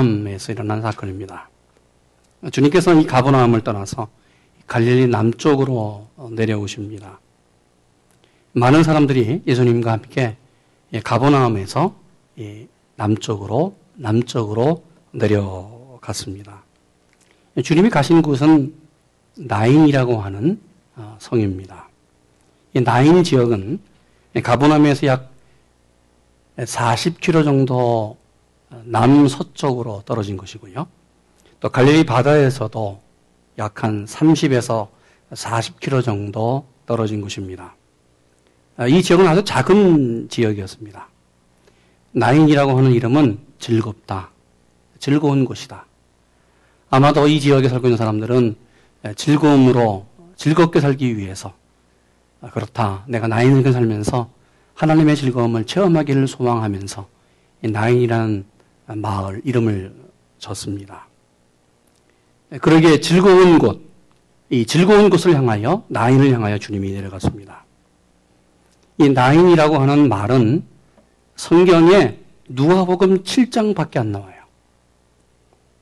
가보나움에서 일어난 사건입니다. 주님께서는 이 가보나움을 떠나서 갈릴리 남쪽으로 내려오십니다. 많은 사람들이 예수님과 함께 가보나움에서 남쪽으로 남쪽으로 내려갔습니다. 주님이 가신 곳은 나인이라고 하는 어, 성입니다. 이 나인 지역은 가보나움에서 약 40km 정도 남서쪽으로 떨어진 것이고요. 또 갈릴리 바다에서도 약 한 30에서 40km 정도 떨어진 곳입니다. 아, 이 지역은 아주 작은 지역이었습니다. 나인이라고 하는 이름은 즐겁다. 즐거운 곳이다. 아마도 이 지역에 살고 있는 사람들은 즐거움으로 즐겁게 살기 위해서 아, 그렇다. 내가 나인을 살면서 하나님의 즐거움을 체험하기를 소망하면서 나인이라는 마을 이름을 줬습니다. 그러기에 즐거운 곳, 이 즐거운 곳을 향하여 나인을 향하여 주님이 내려갔습니다. 이 나인이라고 하는 말은 성경에 누가복음 7장밖에 안 나와요.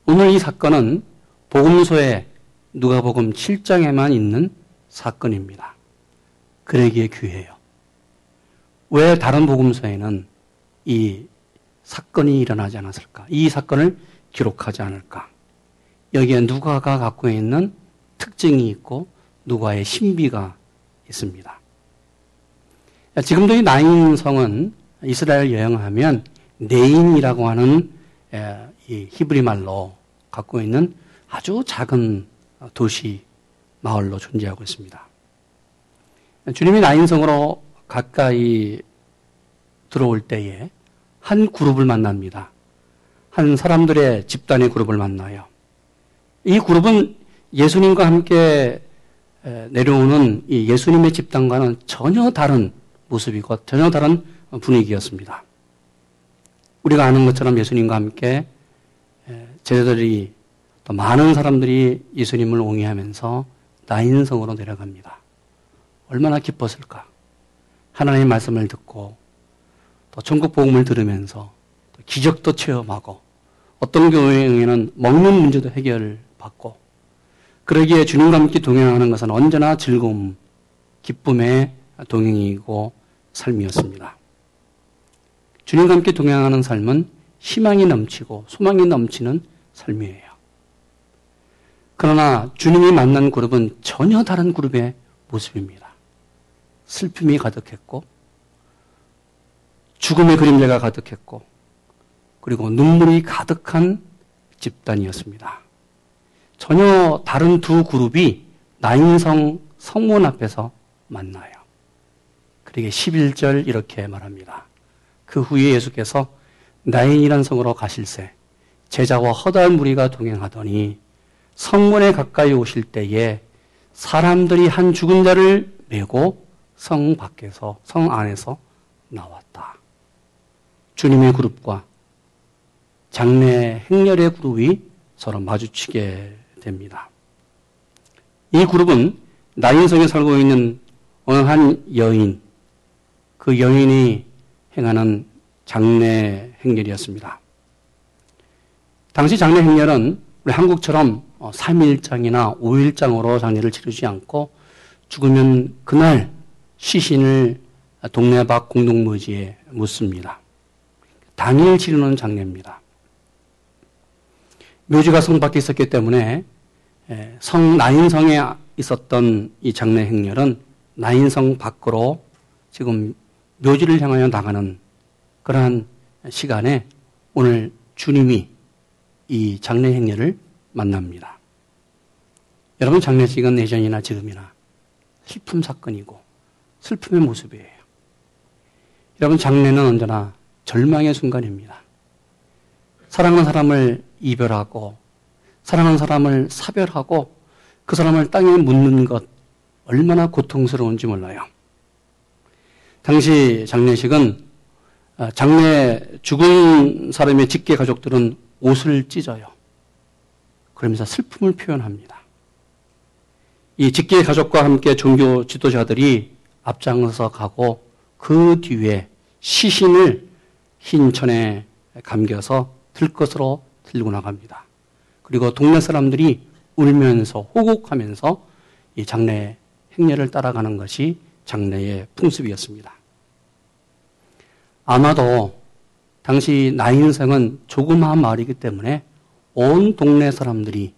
오늘 이 사건은 복음서에 누가복음 7장에만 있는 사건입니다. 그러기에 귀해요. 왜 다른 복음서에는 이 사건이 일어나지 않았을까? 이 사건을 기록하지 않을까? 여기에 누가가 갖고 있는 특징이 있고 누가의 신비가 있습니다. 지금도 이 나인성은 이스라엘 여행하면 네인이라고 하는 이 히브리 말로 갖고 있는 아주 작은 도시 마을로 존재하고 있습니다. 주님이 나인성으로 가까이 들어올 때에 한 그룹을 만납니다. 한 사람들의 집단의 그룹을 만나요. 이 그룹은 예수님과 함께 내려오는 이 예수님의 집단과는 전혀 다른 모습이고 전혀 다른 분위기였습니다. 우리가 아는 것처럼 예수님과 함께 제자들이 또 많은 사람들이 예수님을 옹이하면서 나인성으로 내려갑니다. 얼마나 기뻤을까? 하나님의 말씀을 듣고 또 천국 복음을 들으면서 또 기적도 체험하고 어떤 경우에는 먹는 문제도 해결받고 그러기에 주님과 함께 동행하는 것은 언제나 즐거움, 기쁨의 동행이고 삶이었습니다. 주님과 함께 동행하는 삶은 희망이 넘치고 소망이 넘치는 삶이에요. 그러나 주님이 만난 그룹은 전혀 다른 그룹의 모습입니다. 슬픔이 가득했고, 죽음의 그림자가 가득했고, 그리고 눈물이 가득한 집단이었습니다. 전혀 다른 두 그룹이 나인성 성문 앞에서 만나요. 그러게 11절 이렇게 말합니다. 그 후에 예수께서 나인이란 성으로 가실새 제자와 허다한 무리가 동행하더니 성문에 가까이 오실 때에 사람들이 한 죽은 자를 메고 성 밖에서 성 안에서 나왔다. 주님의 그룹과 장례 행렬의 그룹이 서로 마주치게 됩니다. 이 그룹은 나인성에 살고 있는 어느 한 여인, 그 여인이 행하는 장례 행렬이었습니다. 당시 장례 행렬은 우리 한국처럼 3일장이나 어, 5일장으로 장례를 치르지 않고 죽으면 그날 시신을 동네 밖 공동묘지에 묻습니다. 당일 치르는 장례입니다. 묘지가 성 밖에 있었기 때문에 성 나인성에 있었던 이 장례 행렬은 나인성 밖으로 지금 묘지를 향하여 나가는 그러한 시간에 오늘 주님이 이 장례 행렬을 만납니다. 여러분 장례식은 예전이나 지금이나 슬픔 사건이고 슬픔의 모습이에요. 여러분 장례는 언제나 절망의 순간입니다. 사랑하는 사람을 이별하고 사랑하는 사람을 사별하고 그 사람을 땅에 묻는 것 얼마나 고통스러운지 몰라요. 당시 장례식은 아, 장례 죽은 사람의 직계 가족들은 옷을 찢어요. 그러면서 슬픔을 표현합니다. 이 직계 가족과 함께 종교 지도자들이 앞장서 가고 그 뒤에 시신을 흰 천에 감겨서 들것으로 들고 나갑니다. 그리고 동네 사람들이 울면서 호곡하면서 이 장례 행렬을 따라가는 것이 장례의 풍습이었습니다. 아마도 당시 나인성은 조그마한 마을이기 때문에 온 동네 사람들이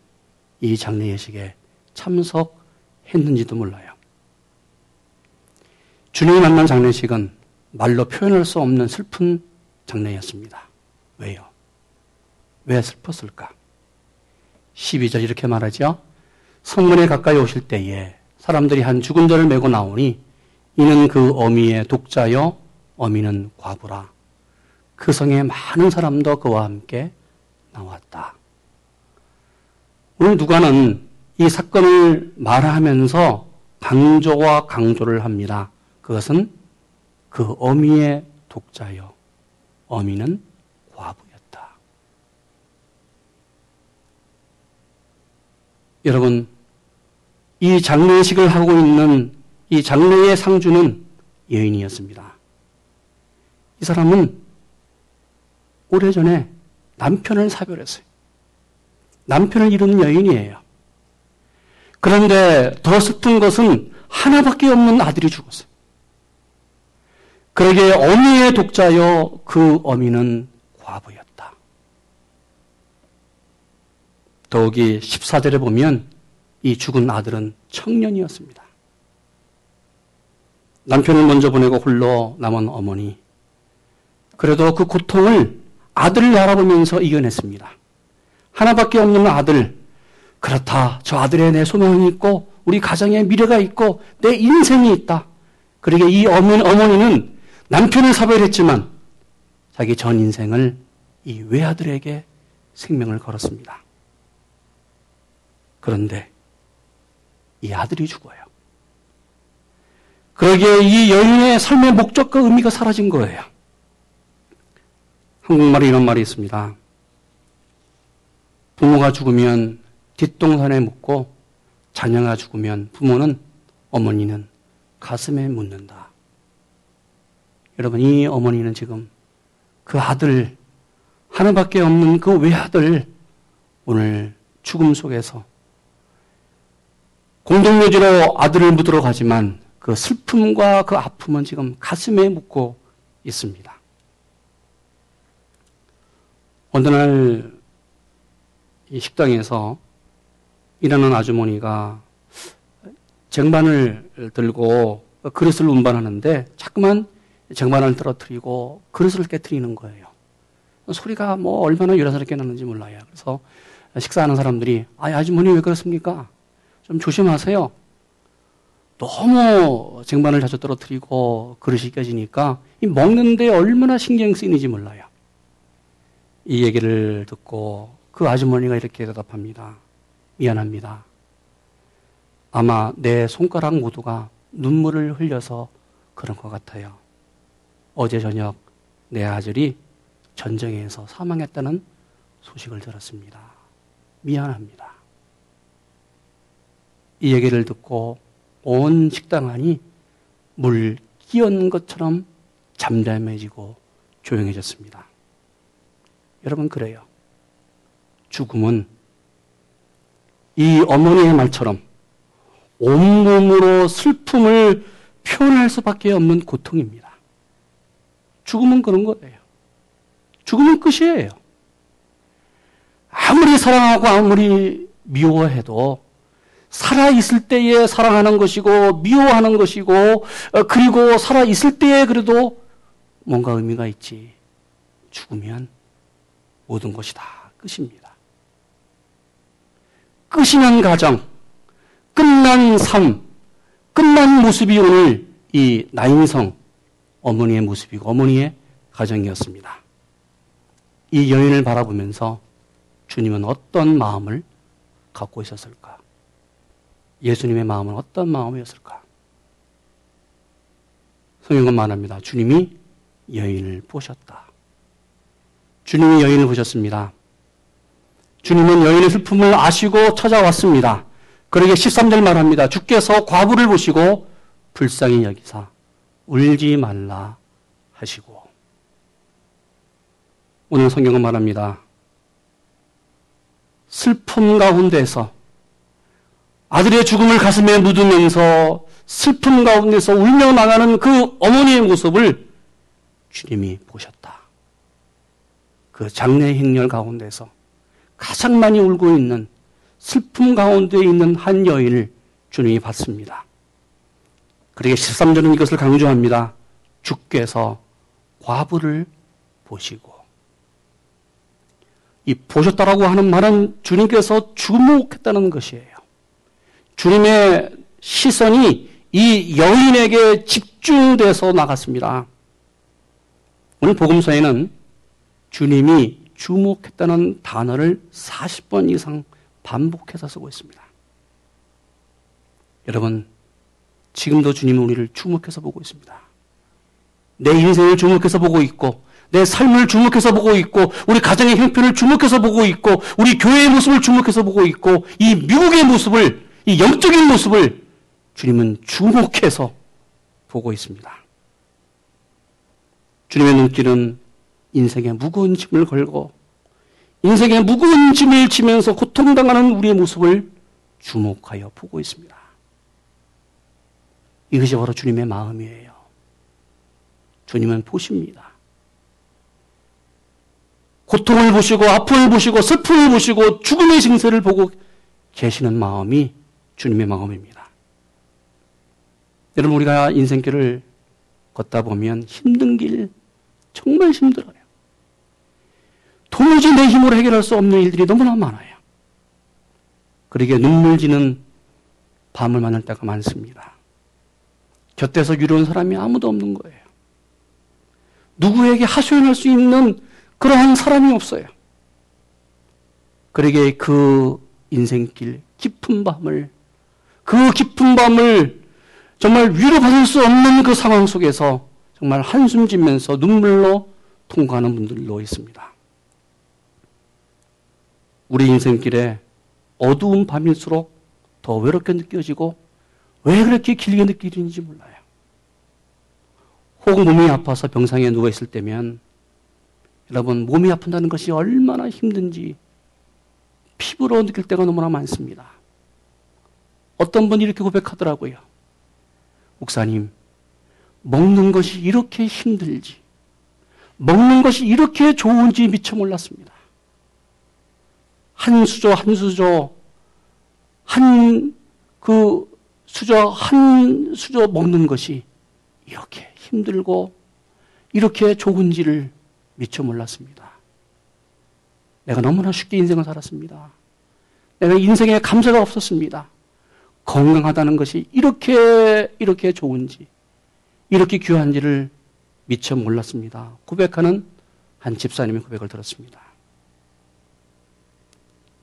이 장례 예식에 참석했는지도 몰라요. 주님이 만난 장례식은 말로 표현할 수 없는 슬픈 장례였습니다. 왜요? 왜 슬펐을까? 12절 이렇게 말하죠. 성문에 가까이 오실 때에 사람들이 한 죽은 자를 메고 나오니 이는 그 어미의 독자여 어미는 과부라. 그 성에 많은 사람도 그와 함께 나왔다. 오늘 누가는 이 사건을 말하면서 강조와 강조를 합니다. 그것은 그 어미의 독자여 어미는 과부였다. 여러분, 이 장례식을 하고 있는 이 장례의 상주는 여인이었습니다. 이 사람은 오래전에 남편을 사별했어요. 남편을 이루는 여인이에요. 그런데 더 슬픈 것은 하나밖에 없는 아들이 죽었어요. 그러게 어미의 독자여 그 어미는 과부였다. 더욱이 14절에 보면 이 죽은 아들은 청년이었습니다. 남편을 먼저 보내고 홀로 남은 어머니. 그래도 그 고통을 아들을 바라보면서 이겨냈습니다. 하나밖에 없는 아들. 그렇다. 저 아들의 내 소망이 있고, 우리 가정에 미래가 있고, 내 인생이 있다. 그러게 이 어머니는 남편을 사별했지만, 자기 전 인생을 이 외아들에게 생명을 걸었습니다. 그런데 이 아들이 죽어요. 그러기에 이 여인의 삶의 목적과 의미가 사라진 거예요. 한국말에 이런 말이 있습니다. 부모가 죽으면 뒷동산에 묻고 자녀가 죽으면 부모는 어머니는 가슴에 묻는다. 여러분, 이 어머니는 지금 그 아들, 하나밖에 없는 그 외아들, 오늘 죽음 속에서 공동묘지로 아들을 묻으러 가지만 그 슬픔과 그 아픔은 지금 가슴에 묻고 있습니다. 어느 날 이 식당에서 일하는 아주머니가 쟁반을 들고 그릇을 운반하는데 자꾸만 쟁반을 떨어뜨리고 그릇을 깨뜨리는 거예요. 소리가 뭐 얼마나 요란스럽게 나는지 몰라요. 그래서 식사하는 사람들이 아 아주머니 왜 그렇습니까? 좀 조심하세요. 너무 쟁반을 자주 떨어뜨리고 그릇이 깨지니까 이 먹는데 얼마나 신경 쓰이는지 몰라요. 이 얘기를 듣고 그 아주머니가 이렇게 대답합니다. 미안합니다. 아마 내 손가락 모두가 눈물을 흘려서 그런 것 같아요. 어제 저녁 내 아들이 전쟁에서 사망했다는 소식을 들었습니다. 미안합니다. 이 얘기를 듣고 온 식당 안이 물 끼얹는 것처럼 잠잠해지고 조용해졌습니다. 여러분 그래요. 죽음은 이 어머니의 말처럼 온몸으로 슬픔을 표현할 수밖에 없는 고통입니다. 죽음은 그런 거예요. 죽음은 끝이에요. 아무리 사랑하고 아무리 미워해도 살아있을 때에 사랑하는 것이고 미워하는 것이고 어, 그리고 살아있을 때에 그래도 뭔가 의미가 있지. 죽으면 모든 것이 다 끝입니다. 끝이 난 가정, 끝난 삶, 끝난 모습이 오늘 이 나인성 어머니의 모습이고 어머니의 가정이었습니다. 이 여인을 바라보면서 주님은 어떤 마음을 갖고 있었을까? 예수님의 마음은 어떤 마음이었을까? 성경은 말합니다. 주님이 여인을 보셨다. 주님이 여인을 보셨습니다. 주님은 여인의 슬픔을 아시고 찾아왔습니다. 그러게 13절 말합니다. 주께서 과부를 보시고 불쌍히 여기사 울지 말라 하시고 오늘 성경은 말합니다. 슬픔 가운데서 아들의 죽음을 가슴에 묻으면서 슬픔 가운데서 울며 나가는 그 어머니의 모습을 주님이 보셨다. 그 장례 행렬 가운데서 가장 많이 울고 있는 슬픔 가운데 있는 한 여인을 주님이 봤습니다. 그러게 13절은 이것을 강조합니다. 주께서 과부를 보시고 이 보셨다라고 하는 말은 주님께서 주목했다는 것이에요. 주님의 시선이 이 여인에게 집중돼서 나갔습니다. 오늘 복음서에는 주님이 주목했다는 단어를 40번 이상 반복해서 쓰고 있습니다. 여러분, 지금도 주님은 우리를 주목해서 보고 있습니다. 내 인생을 주목해서 보고 있고, 내 삶을 주목해서 보고 있고, 우리 가정의 형편을 주목해서 보고 있고, 우리 교회의 모습을 주목해서 보고 있고, 이 미국의 모습을, 이 영적인 모습을 주님은 주목해서 보고 있습니다. 주님의 눈길은 인생의 무거운 짐을 걸고 인생의 무거운 짐을 지면서 고통당하는 우리의 모습을 주목하여 보고 있습니다. 이것이 바로 주님의 마음이에요. 주님은 보십니다. 고통을 보시고 아픔을 보시고 슬픔을 보시고 죽음의 증세를 보고 계시는 마음이 주님의 마음입니다. 여러분 우리가 인생길을 걷다 보면 힘든 길 정말 힘들어요. 도무지 내 힘으로 해결할 수 없는 일들이 너무나 많아요. 그러게 눈물 지는 밤을 만날 때가 많습니다. 곁에서 위로온 사람이 아무도 없는 거예요. 누구에게 하소연할 수 있는 그러한 사람이 없어요. 그러게 그 인생길 깊은 밤을 그 깊은 밤을 정말 위로받을 수 없는 그 상황 속에서 정말 한숨 지면서 눈물로 통과하는 분들도 있습니다. 우리 인생길에 어두운 밤일수록 더 외롭게 느껴지고 왜 그렇게 길게 느끼는지 몰라요. 혹은 몸이 아파서 병상에 누워 있을 때면 여러분 몸이 아픈다는 것이 얼마나 힘든지 피부로 느낄 때가 너무나 많습니다. 어떤 분이 이렇게 고백하더라고요. 목사님, 먹는 것이 이렇게 힘들지, 먹는 것이 이렇게 좋은지 미처 몰랐습니다. 한 수저, 한 수저, 한 그 수저, 한 수저 먹는 것이 이렇게 힘들고 이렇게 좋은지를 미처 몰랐습니다. 내가 너무나 쉽게 인생을 살았습니다. 내가 인생에 감사가 없었습니다. 건강하다는 것이 이렇게, 이렇게 좋은지, 이렇게 귀한지를 미처 몰랐습니다. 고백하는 한 집사님의 고백을 들었습니다.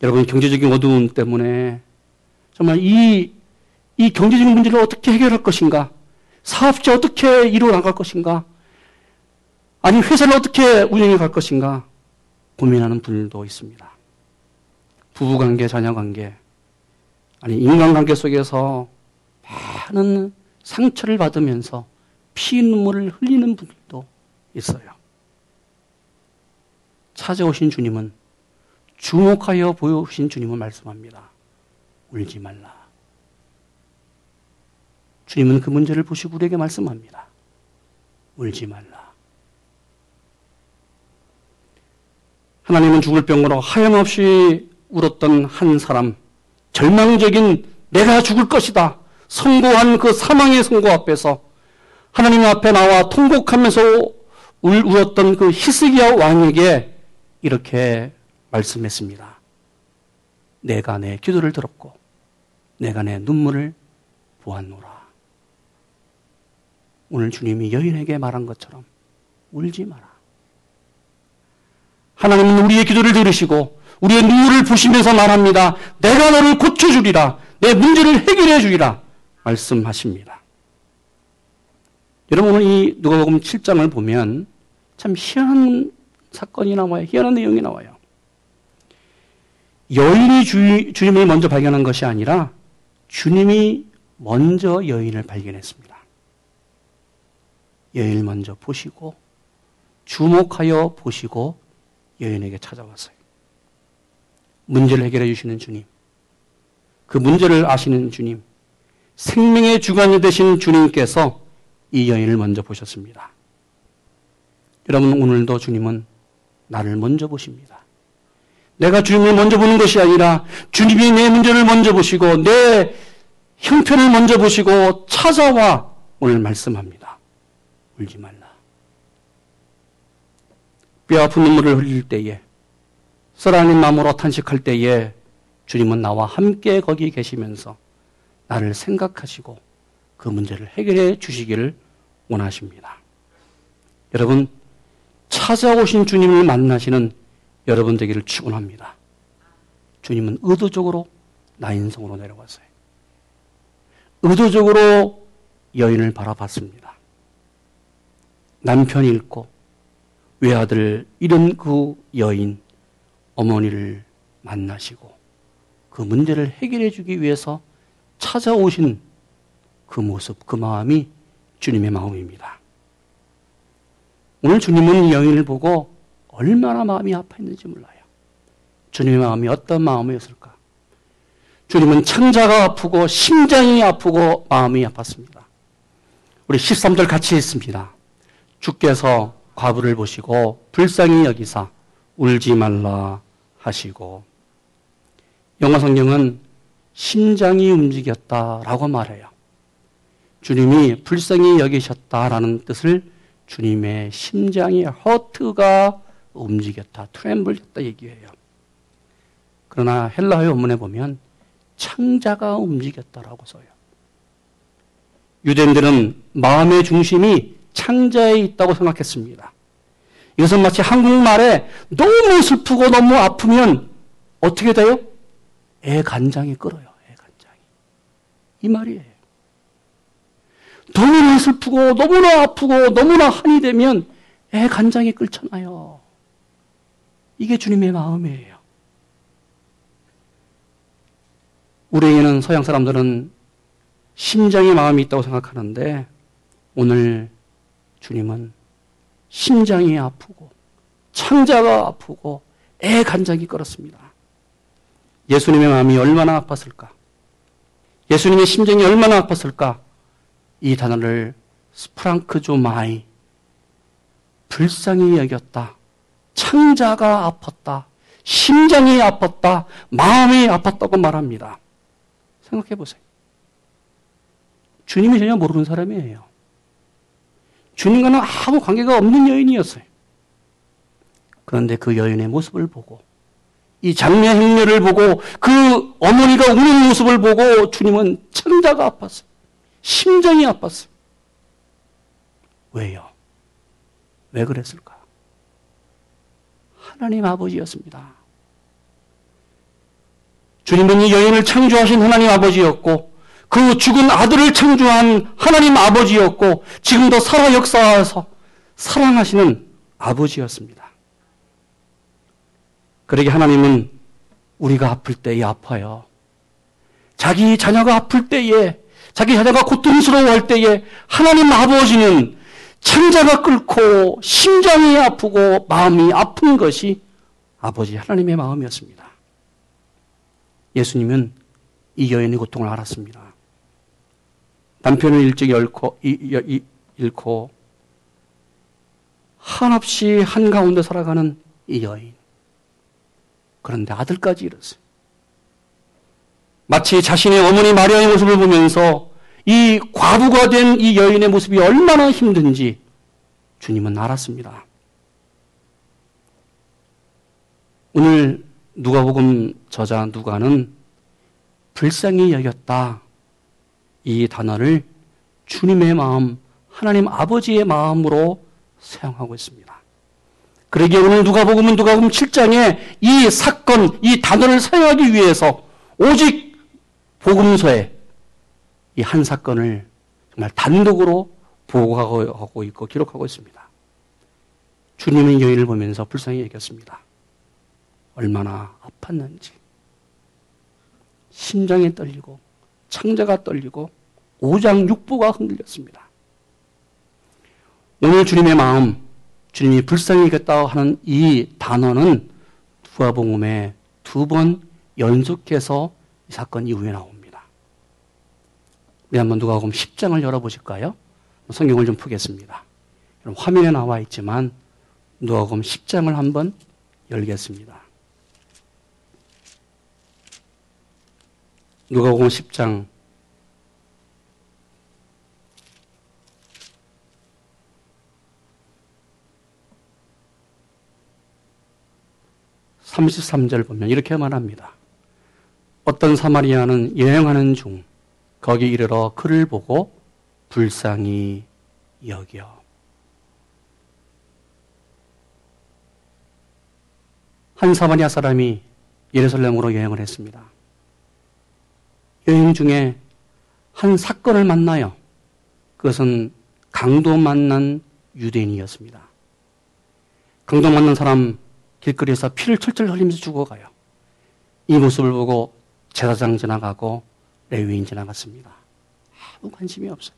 여러분, 경제적인 어두움 때문에 정말 이, 이 경제적인 문제를 어떻게 해결할 것인가? 사업자 어떻게 이루어 나갈 것인가? 아니, 회사를 어떻게 운영해 갈 것인가? 고민하는 분들도 있습니다. 부부관계, 자녀관계, 아니, 인간관계 속에서 많은 상처를 받으면서 피눈물을 흘리는 분들도 있어요. 찾아오신 주님은 주목하여 보여주신 주님은 말씀합니다. 울지 말라. 주님은 그 문제를 보시고 우리에게 말씀합니다. 울지 말라. 하나님은 죽을 병으로 하염없이 울었던 한 사람, 절망적인 내가 죽을 것이다. 선고한 그 사망의 선고 앞에서 하나님 앞에 나와 통곡하면서 울, 울었던 그 히스기야 왕에게 이렇게 말씀했습니다. 내가 내 기도를 들었고 내가 내 눈물을 보았노라. 오늘 주님이 여인에게 말한 것처럼 울지 마라. 하나님은 우리의 기도를 들으시고 우리의 눈물을 보시면서 말합니다. 내가 너를 고쳐주리라. 내 문제를 해결해 주리라. 말씀하십니다. 여러분 오늘 이 누가복음 7장을 보면 참 희한한 사건이 나와요. 희한한 내용이 나와요. 여인이 주, 주님을 먼저 발견한 것이 아니라 주님이 먼저 여인을 발견했습니다. 여인을 먼저 보시고 주목하여 보시고 여인에게 찾아왔어요. 문제를 해결해 주시는 주님, 그 문제를 아시는 주님, 생명의 주관이 되신 주님께서 이 여인을 먼저 보셨습니다. 여러분, 오늘도 주님은 나를 먼저 보십니다. 내가 주님을 먼저 보는 것이 아니라 주님이 내 문제를 먼저 보시고 내 형편을 먼저 보시고 찾아와 오늘 말씀합니다. 울지 말라. 뼈 아픈 눈물을 흘릴 때에 썰어낸 마음으로 탄식할 때에 주님은 나와 함께 거기 계시면서 나를 생각하시고 그 문제를 해결해 주시기를 원하십니다. 여러분, 찾아오신 주님을 만나시는 여러분 되기를 축원합니다. 주님은 의도적으로 나인성으로 내려왔어요. 의도적으로 여인을 바라봤습니다. 남편이 잃고 외아들 잃은 그 여인 어머니를 만나시고 그 문제를 해결해 주기 위해서 찾아오신 그 모습, 그 마음이 주님의 마음입니다. 오늘 주님은 여인을 보고 얼마나 마음이 아파했는지 몰라요. 주님의 마음이 어떤 마음이었을까? 주님은 창자가 아프고 심장이 아프고 마음이 아팠습니다. 우리 13절 같이 있습니다. 주께서 과부를 보시고 불쌍히 여기사 울지 말라 하시고 영어 성경은 심장이 움직였다라고 말해요. 주님이 불쌍히 여기셨다라는 뜻을 주님의 심장의 허트가 움직였다, 트램블했다 얘기해요. 그러나 헬라어 원문에 보면 창자가 움직였다라고 써요. 유대인들은 마음의 중심이 창자에 있다고 생각했습니다. 이것은 마치 한국말에 너무 슬프고 너무 아프면 어떻게 돼요? 애 간장이 끓어요. 애 간장이. 이 말이에요. 너무나 슬프고 너무나 아프고 너무나 한이 되면 애 간장이 끓잖아요. 이게 주님의 마음이에요. 우리에게는 서양 사람들은 심장의 마음이 있다고 생각하는데 오늘 주님은 심장이 아프고 창자가 아프고 애 간장이 끓었습니다. 예수님의 마음이 얼마나 아팠을까? 예수님의 심정이 얼마나 아팠을까? 이 단어를 σπλαγχνίζομαι 불쌍히 여겼다. 창자가 아팠다. 심장이 아팠다. 마음이 아팠다고 말합니다. 생각해 보세요. 주님이 전혀 모르는 사람이에요. 주님과는 아무 관계가 없는 여인이었어요. 그런데 그 여인의 모습을 보고 이 장례 행렬을 보고 그 어머니가 우는 모습을 보고 주님은 천자가 아팠어요. 심정이 아팠어요. 왜요? 왜 그랬을까? 하나님 아버지였습니다. 주님은 이 여인을 창조하신 하나님 아버지였고 그 죽은 아들을 창조한 하나님 아버지였고 지금도 살아 역사하서 사랑하시는 아버지였습니다. 그러게 하나님은 우리가 아플 때에 아파요. 자기 자녀가 아플 때에 자기 자녀가 고통스러워할 때에 하나님 아버지는 창자가 끓고 심장이 아프고 마음이 아픈 것이 아버지 하나님의 마음이었습니다. 예수님은 이 여인의 고통을 알았습니다. 남편을 일찍 잃고, 잃고 한없이 한가운데 살아가는 이 여인. 그런데 아들까지 잃었어요. 마치 자신의 어머니 마리아의 모습을 보면서 이 과부가 된 이 여인의 모습이 얼마나 힘든지 주님은 알았습니다. 오늘 누가복음 저자 누가는 불쌍히 여겼다. 이 단어를 주님의 마음, 하나님 아버지의 마음으로 사용하고 있습니다. 그러기에 오늘 누가복음은 누가복음 7장에 이 사건, 이 단어를 사용하기 위해서 오직 복음서에 이 한 사건을 정말 단독으로 보고하고 있고 기록하고 있습니다. 주님의 여인을 보면서 불쌍히 여겼습니다. 얼마나 아팠는지. 심장이 떨리고 창자가 떨리고 오장육부가 흔들렸습니다. 오늘 주님의 마음, 주님이 불쌍히 겠다 하는 이 단어는 누가복음에 두 번 연속해서 이 사건 이후에 나옵니다. 우리 한번 누가 보면 10장을 열어보실까요? 성경을 좀 푸겠습니다. 화면에 나와 있지만 누가복음 10장을 한번 열겠습니다. 누가복음 10장 33절 보면 이렇게 말합니다. 어떤 사마리아는 여행하는 중 거기 이르러 그를 보고 불쌍히 여겨. 한 사마리아 사람이 예루살렘으로 여행을 했습니다. 여행 중에 한 사건을 만나요. 그것은 강도 만난 유대인이었습니다. 강도 만난 사람 길거리에서 피를 철철 흘리면서 죽어가요. 이 모습을 보고 제사장 지나가고 레위인 지나갔습니다. 아무 관심이 없어요.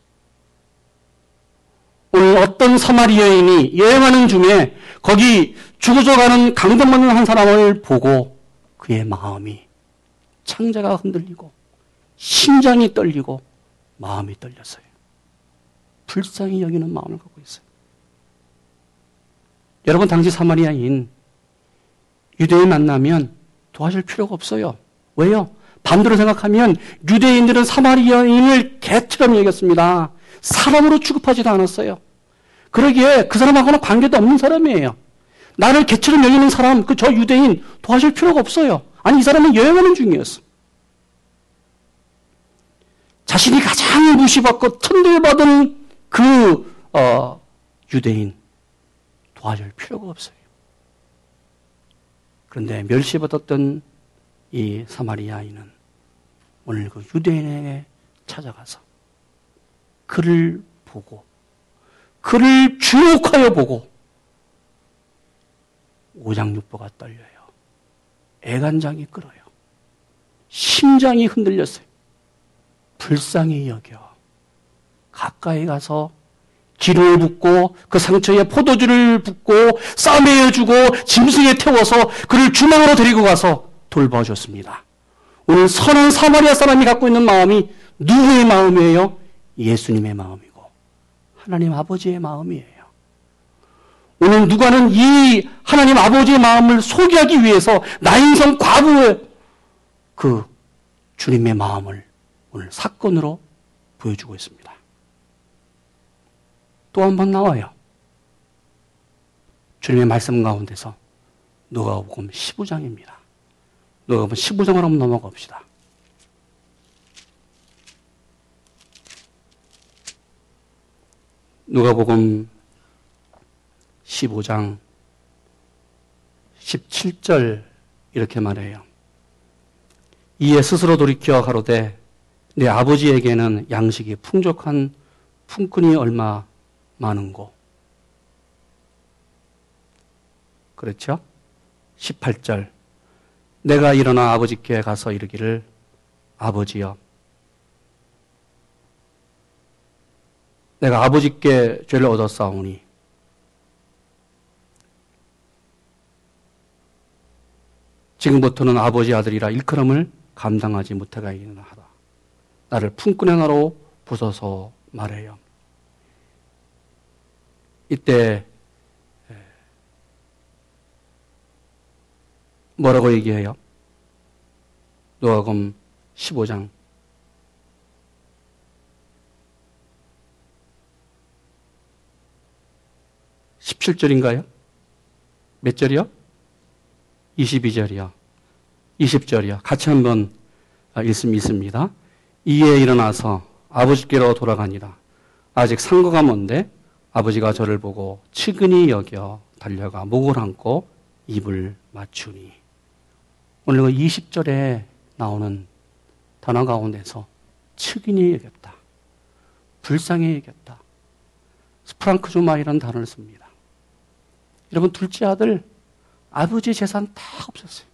오늘 어떤 사마리아인이 여행하는 중에 거기 죽어져 가는 강동만는 한 사람을 보고 그의 마음이 창자가 흔들리고 심장이 떨리고 마음이 떨렸어요. 불쌍히 여기는 마음을 갖고 있어요. 여러분 당시 사마리아인 유대인 만나면 도와줄 필요가 없어요. 왜요? 반대로 생각하면 유대인들은 사마리아인을 개처럼 여겼습니다. 사람으로 취급하지도 않았어요. 그러기에 그 사람하고는 관계도 없는 사람이에요. 나를 개처럼 여기는 사람, 그 저 유대인 도와줄 필요가 없어요. 아니, 이 사람은 여행하는 중이었어. 자신이 가장 무시받고 천대받은 그, 어, 유대인 도와줄 필요가 없어요. 그런데 멸시받았던 이 사마리아인은 오늘 그 유대인에게 찾아가서 그를 보고 그를 주목하여 보고 오장육부가 떨려요. 애간장이 끓어요. 심장이 흔들렸어요. 불쌍히 여겨. 가까이 가서 기름을 붓고 그 상처에 포도주를 붓고 싸매어 주고 짐승에 태워서 그를 주먹으로 데리고 가서 돌봐 줬습니다. 오늘 선한 사마리아 사람이 갖고 있는 마음이 누구의 마음이에요? 예수님의 마음이고 하나님 아버지의 마음이에요. 오늘 누가는 이 하나님 아버지의 마음을 소개하기 위해서 나인성 과부의 그 주님의 마음을 오늘 사건으로 보여주고 있습니다. 또 한 번 나와요. 주님의 말씀 가운데서 누가복음 15장입니다. 누가복음 15장을 한번 넘어가 봅시다. 누가복음 15장 17절 이렇게 말해요. 이에 스스로 돌이켜 가로되 내 아버지에게는 양식이 풍족한 품꾼이 얼마 많은고. 그렇죠? 18절. 내가 일어나 아버지께 가서 이르기를 아버지여. 내가 아버지께 죄를 얻었사오니 지금부터는 아버지 아들이라 일컬음을 감당하지 못하가이나 하다. 나를 품꾼의 나로 부숴서 말해요. 이때 뭐라고 얘기해요? 노아금 15장 17절인가요? 몇 절이요? 22절이요. 20절이요. 같이 한번 읽음 있습니다. 이에 일어나서 아버지께로 돌아가니라. 아직 상거가 먼데 아버지가 저를 보고 측은히 여겨 달려가 목을 안고 입을 맞추니. 오늘 그 20절에 나오는 단어 가운데서 측은히 여겼다. 불쌍히 여겼다. 스프랑크주마이라는 단어를 씁니다. 여러분, 둘째 아들, 아버지 재산 다 없었어요.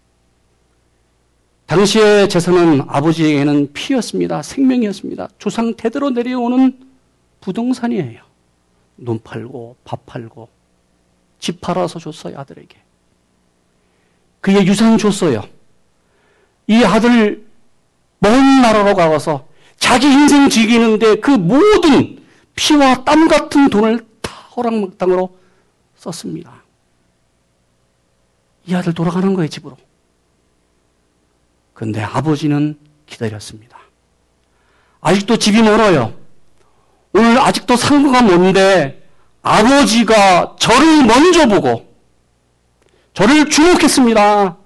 당시의 재산은 아버지에게는 피였습니다. 생명이었습니다. 조상 대대로 내려오는 부동산이에요. 눈 팔고 밥 팔고 집 팔아서 줬어요 아들에게. 그의 유산 줬어요. 이 아들 먼 나라로 가서 자기 인생 즐기는데 그 모든 피와 땀 같은 돈을 다 허락망땅으로 썼습니다. 이 아들 돌아가는 거예요, 집으로. 근데 아버지는 기다렸습니다. 아직도 집이 멀어요. 오늘 아직도 상부가 뭔데 아버지가 저를 먼저 보고 저를 주목했습니다.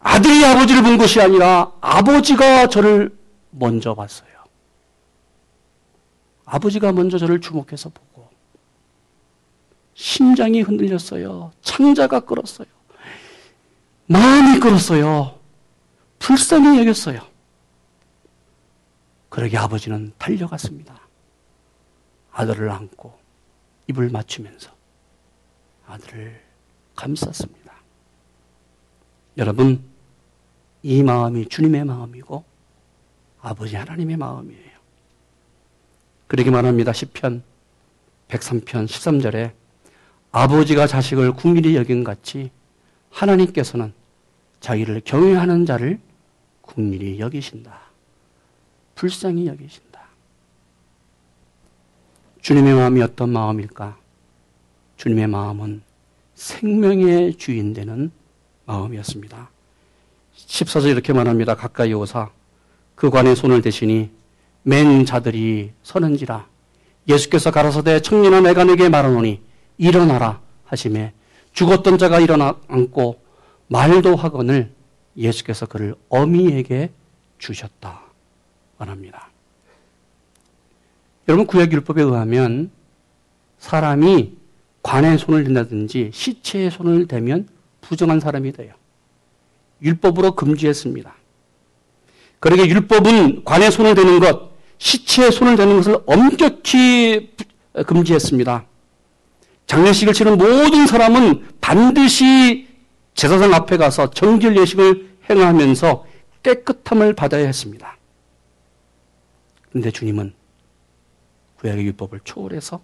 아들이 아버지를 본 것이 아니라 아버지가 저를 먼저 봤어요. 아버지가 먼저 저를 주목해서 보고 심장이 흔들렸어요. 창자가 끓었어요. 마음이 끓었어요. 불쌍히 여겼어요. 그러게 아버지는 달려갔습니다. 아들을 안고 입을 맞추면서 아들을 감쌌습니다. 여러분, 이 마음이 주님의 마음이고 아버지 하나님의 마음이에요. 그러게 말합니다. 10편 103편 13절에 아버지가 자식을 국민이 여긴 같이 하나님께서는 자기를 경외하는 자를 국민이 여기신다. 불쌍히 여기신다. 주님의 마음이 어떤 마음일까? 주님의 마음은 생명의 주인 되는 마음이었습니다. 14절 이렇게 말합니다. 가까이 오사 그 관에 손을 대시니 맨 자들이 서는지라 예수께서 가라사대 청년아 내가 내게 말하노니 일어나라 하심에 죽었던 자가 일어나 앉고 말도 하거늘 예수께서 그를 어미에게 주셨다 말합니다. 여러분 구약 율법에 의하면 사람이 관에 손을 댄다든지 시체에 손을 대면 부정한 사람이 돼요. 율법으로 금지했습니다. 그러게 율법은 관에 손을 대는 것, 시체에 손을 대는 것을 엄격히 금지했습니다. 장례식을 치른 모든 사람은 반드시 제사장 앞에 가서 정결 예식을 행하면서 깨끗함을 받아야 했습니다. 그런데 주님은 구약의 율법을 초월해서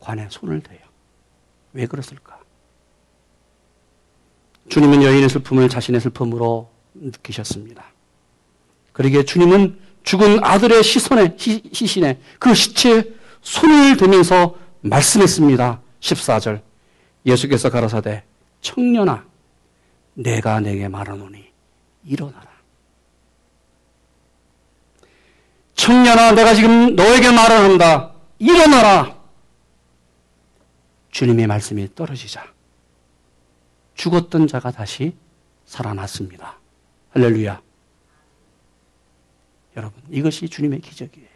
관에 손을 대요. 왜 그랬을까? 주님은 여인의 슬픔을 자신의 슬픔으로 느끼셨습니다. 그러기에 주님은 죽은 아들의 시선에, 시, 시신에 그 시체에 손을 대면서 말씀했습니다. 14절. 예수께서 가라사대 청년아 내가 내게 말하노니 일어나라. 청년아 내가 지금 너에게 말을 한다. 일어나라. 주님의 말씀이 떨어지자 죽었던 자가 다시 살아났습니다. 할렐루야. 여러분, 이것이 주님의 기적이에요.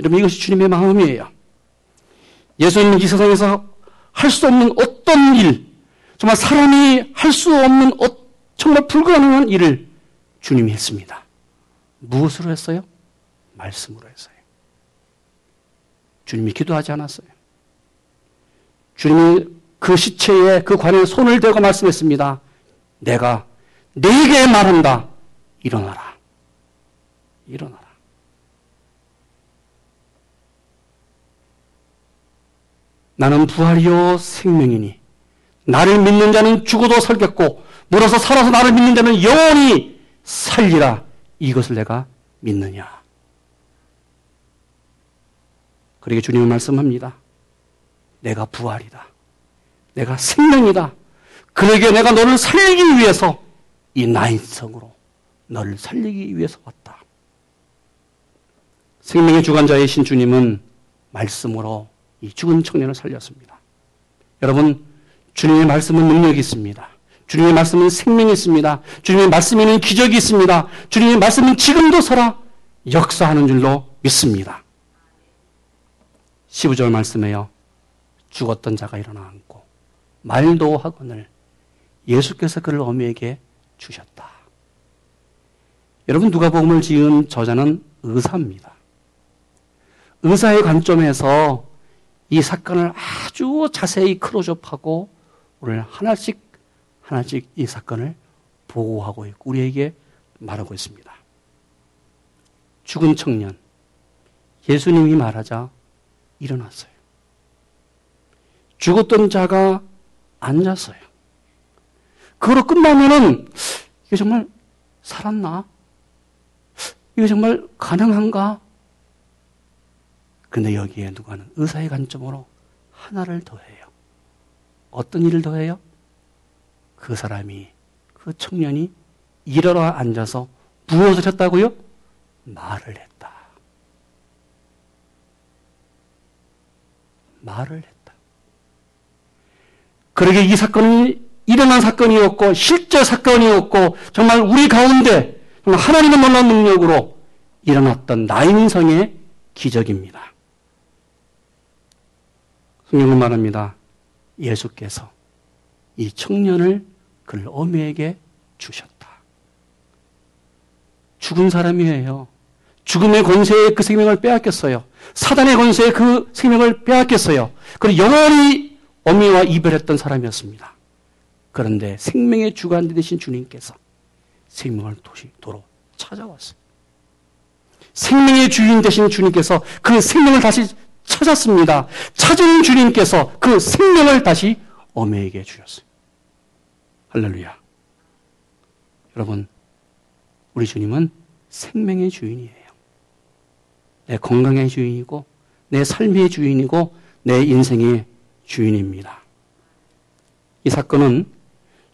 여러분, 이것이 주님의 마음이에요. 예수님은 이 세상에서 할 수 없는 어떤 일, 정말 사람이 할 수 없는 어, 정말 불가능한 일을 주님이 했습니다. 무엇으로 했어요? 말씀으로 했어요. 주님이 기도하지 않았어요. 주님이 그 시체에 그 관에 손을 대고 말씀했습니다. 내가 네게 말한다. 일어나라. 일어나라. 나는 부활이요 생명이니 나를 믿는 자는 죽어도 살겠고 물어서 살아서 나를 믿는 자는 영원히 살리라. 이것을 내가 믿느냐. 그러게 주님은 말씀합니다. 내가 부활이다. 내가 생명이다. 그러게 내가 너를 살리기 위해서 이 나인성으로 너를 살리기 위해서 왔다. 생명의 주관자이신 주님은 말씀으로 이 죽은 청년을 살렸습니다. 여러분, 주님의 말씀은 능력이 있습니다. 주님의 말씀은 생명이 있습니다. 주님의 말씀에는 기적이 있습니다. 주님의 말씀은 지금도 살아 역사하는 줄로 믿습니다. 15절 말씀에요. 죽었던 자가 일어나 앉고 말도 하거늘 예수께서 그를 어미에게 주셨다. 여러분 누가복음을 지은 저자는 의사입니다. 의사의 관점에서 이 사건을 아주 자세히 크로즈업하고 오늘 하나씩 하나씩 이 사건을 보고하고 있고 우리에게 말하고 있습니다. 죽은 청년 예수님이 말하자 일어났어요. 죽었던 자가 앉았어요. 그로 끝나면은 이게 정말 살았나? 이게 정말 가능한가? 근데 여기에 누가는 의사의 관점으로 하나를 더해요. 어떤 일을 더해요? 그 사람이, 그 청년이 일어나 앉아서 무엇을 했다고요? 말을 했다. 말을 했다. 그러게 이 사건은 일어난 사건이었고 실제 사건이었고 정말 우리 가운데 정말 하나님의 놀라운 능력으로 일어났던 나인성의 기적입니다. 성경은 말합니다. 예수께서 이 청년을 그를 어미에게 주셨다. 죽은 사람이에요. 죽음의 권세에 그 생명을 빼앗겼어요. 사단의 권세에 그 생명을 빼앗겼어요. 그리고 영원히 어미와 이별했던 사람이었습니다. 그런데 생명의 주관 되신 주님께서 생명을 도시, 도로 찾아왔어요. 생명의 주인 되신 주님께서 그 생명을 다시 찾았습니다. 찾은 주님께서 그 생명을 다시 어미에게 주셨어요. 할렐루야. 여러분, 우리 주님은 생명의 주인이에요. 내 건강의 주인이고, 내 삶의 주인이고, 내 인생의 주인입니다. 이 사건은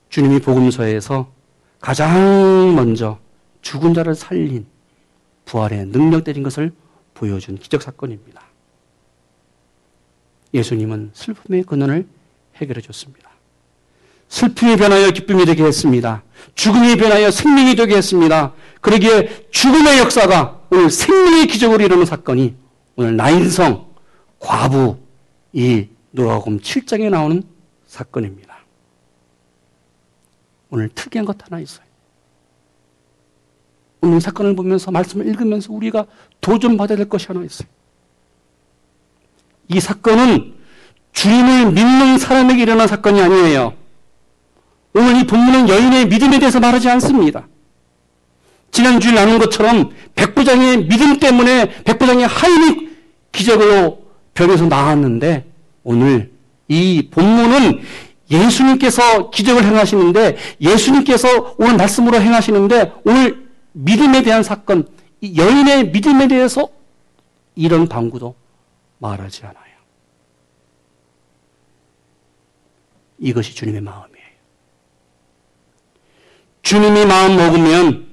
주님이 복음서에서 가장 먼저 죽은 자를 살린 부활의 능력되는 것을 보여준 기적 사건입니다. 예수님은 슬픔의 근원을 해결해 줬습니다. 슬픔이 변하여 기쁨이 되게 했습니다. 죽음이 변하여 생명이 되게 했습니다. 그러기에 죽음의 역사가 오늘 생명의 기적으로 이루는 사건이 오늘 나인성 과부 이 노아곰 7장에 나오는 사건입니다. 오늘 특이한 것 하나 있어요. 오늘 사건을 보면서 말씀을 읽으면서 우리가 도전받아야 될 것이 하나 있어요. 이 사건은 주님을 믿는 사람에게 일어난 사건이 아니에요. 오늘 이 본문은 여인의 믿음에 대해서 말하지 않습니다. 지난주에 나눈 것처럼 백부장의 믿음 때문에 백부장의 하인이 기적으로 벽에서 나왔는데 오늘 이 본문은 예수님께서 기적을 행하시는데 예수님께서 오늘 말씀으로 행하시는데 오늘 믿음에 대한 사건, 여인의 믿음에 대해서 이런 방구도 말하지 않아요. 이것이 주님의 마음이에요. 주님이 마음 먹으면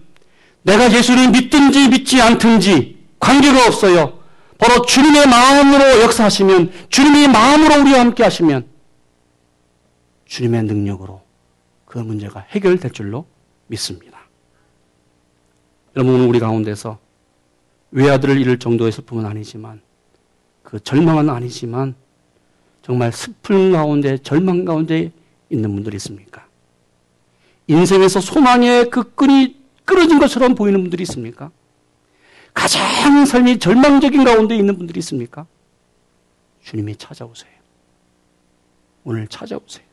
내가 예수를 믿든지 믿지 않든지 관계가 없어요. 바로 주님의 마음으로 역사하시면 주님의 마음으로 우리와 함께 하시면 주님의 능력으로 그 문제가 해결될 줄로 믿습니다. 여러분 우리 가운데서 외아들을 잃을 정도의 슬픔은 아니지만 그 절망은 아니지만 정말 슬픔 가운데 절망 가운데 있는 분들이 있습니까? 인생에서 소망의 그 끈이 끊어진 것처럼 보이는 분들이 있습니까? 가장 삶이 절망적인 가운데 있는 분들이 있습니까? 주님이 찾아오세요. 오늘 찾아오세요.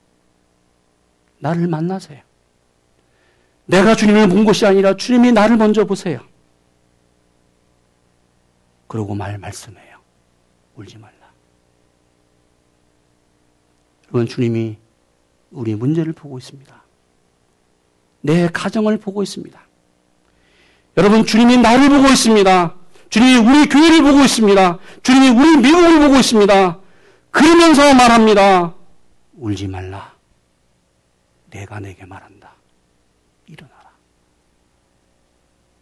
나를 만나세요. 내가 주님을 본 것이 아니라 주님이 나를 먼저 보세요. 그러고 말 말씀해요. 울지 말라. 여러분, 주님이 우리 문제를 보고 있습니다. 내 가정을 보고 있습니다. 여러분, 주님이 나를 보고 있습니다. 주님이 우리 교회를 보고 있습니다. 주님이 우리 미국을 보고 있습니다. 그러면서 말합니다. 울지 말라. 내가 내게 말한다. 일어나라.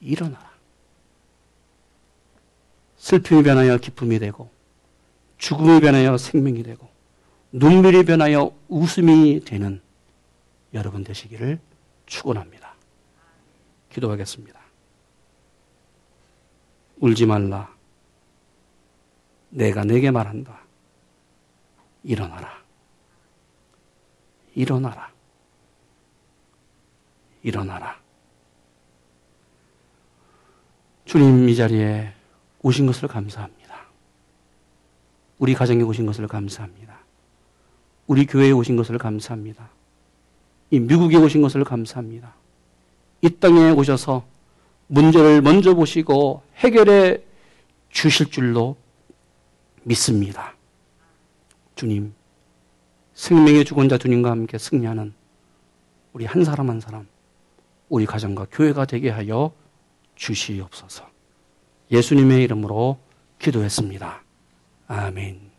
일어나라. 슬픔이 변하여 기쁨이 되고, 죽음이 변하여 생명이 되고, 눈물이 변하여 웃음이 되는 여러분 되시기를 축원합니다. 기도하겠습니다. 울지 말라. 내가 내게 말한다. 일어나라. 일어나라. 일어나라. 주님 이 자리에 오신 것을 감사합니다. 우리 가정에 오신 것을 감사합니다. 우리 교회에 오신 것을 감사합니다. 이 미국에 오신 것을 감사합니다. 이 땅에 오셔서 문제를 먼저 보시고 해결해 주실 줄로 믿습니다. 주님, 생명의 주권 자 주님과 함께 승리하는 우리 한 사람 한 사람 우리 가정과 교회가 되게 하여 주시옵소서. 예수님의 이름으로 기도했습니다. 아멘.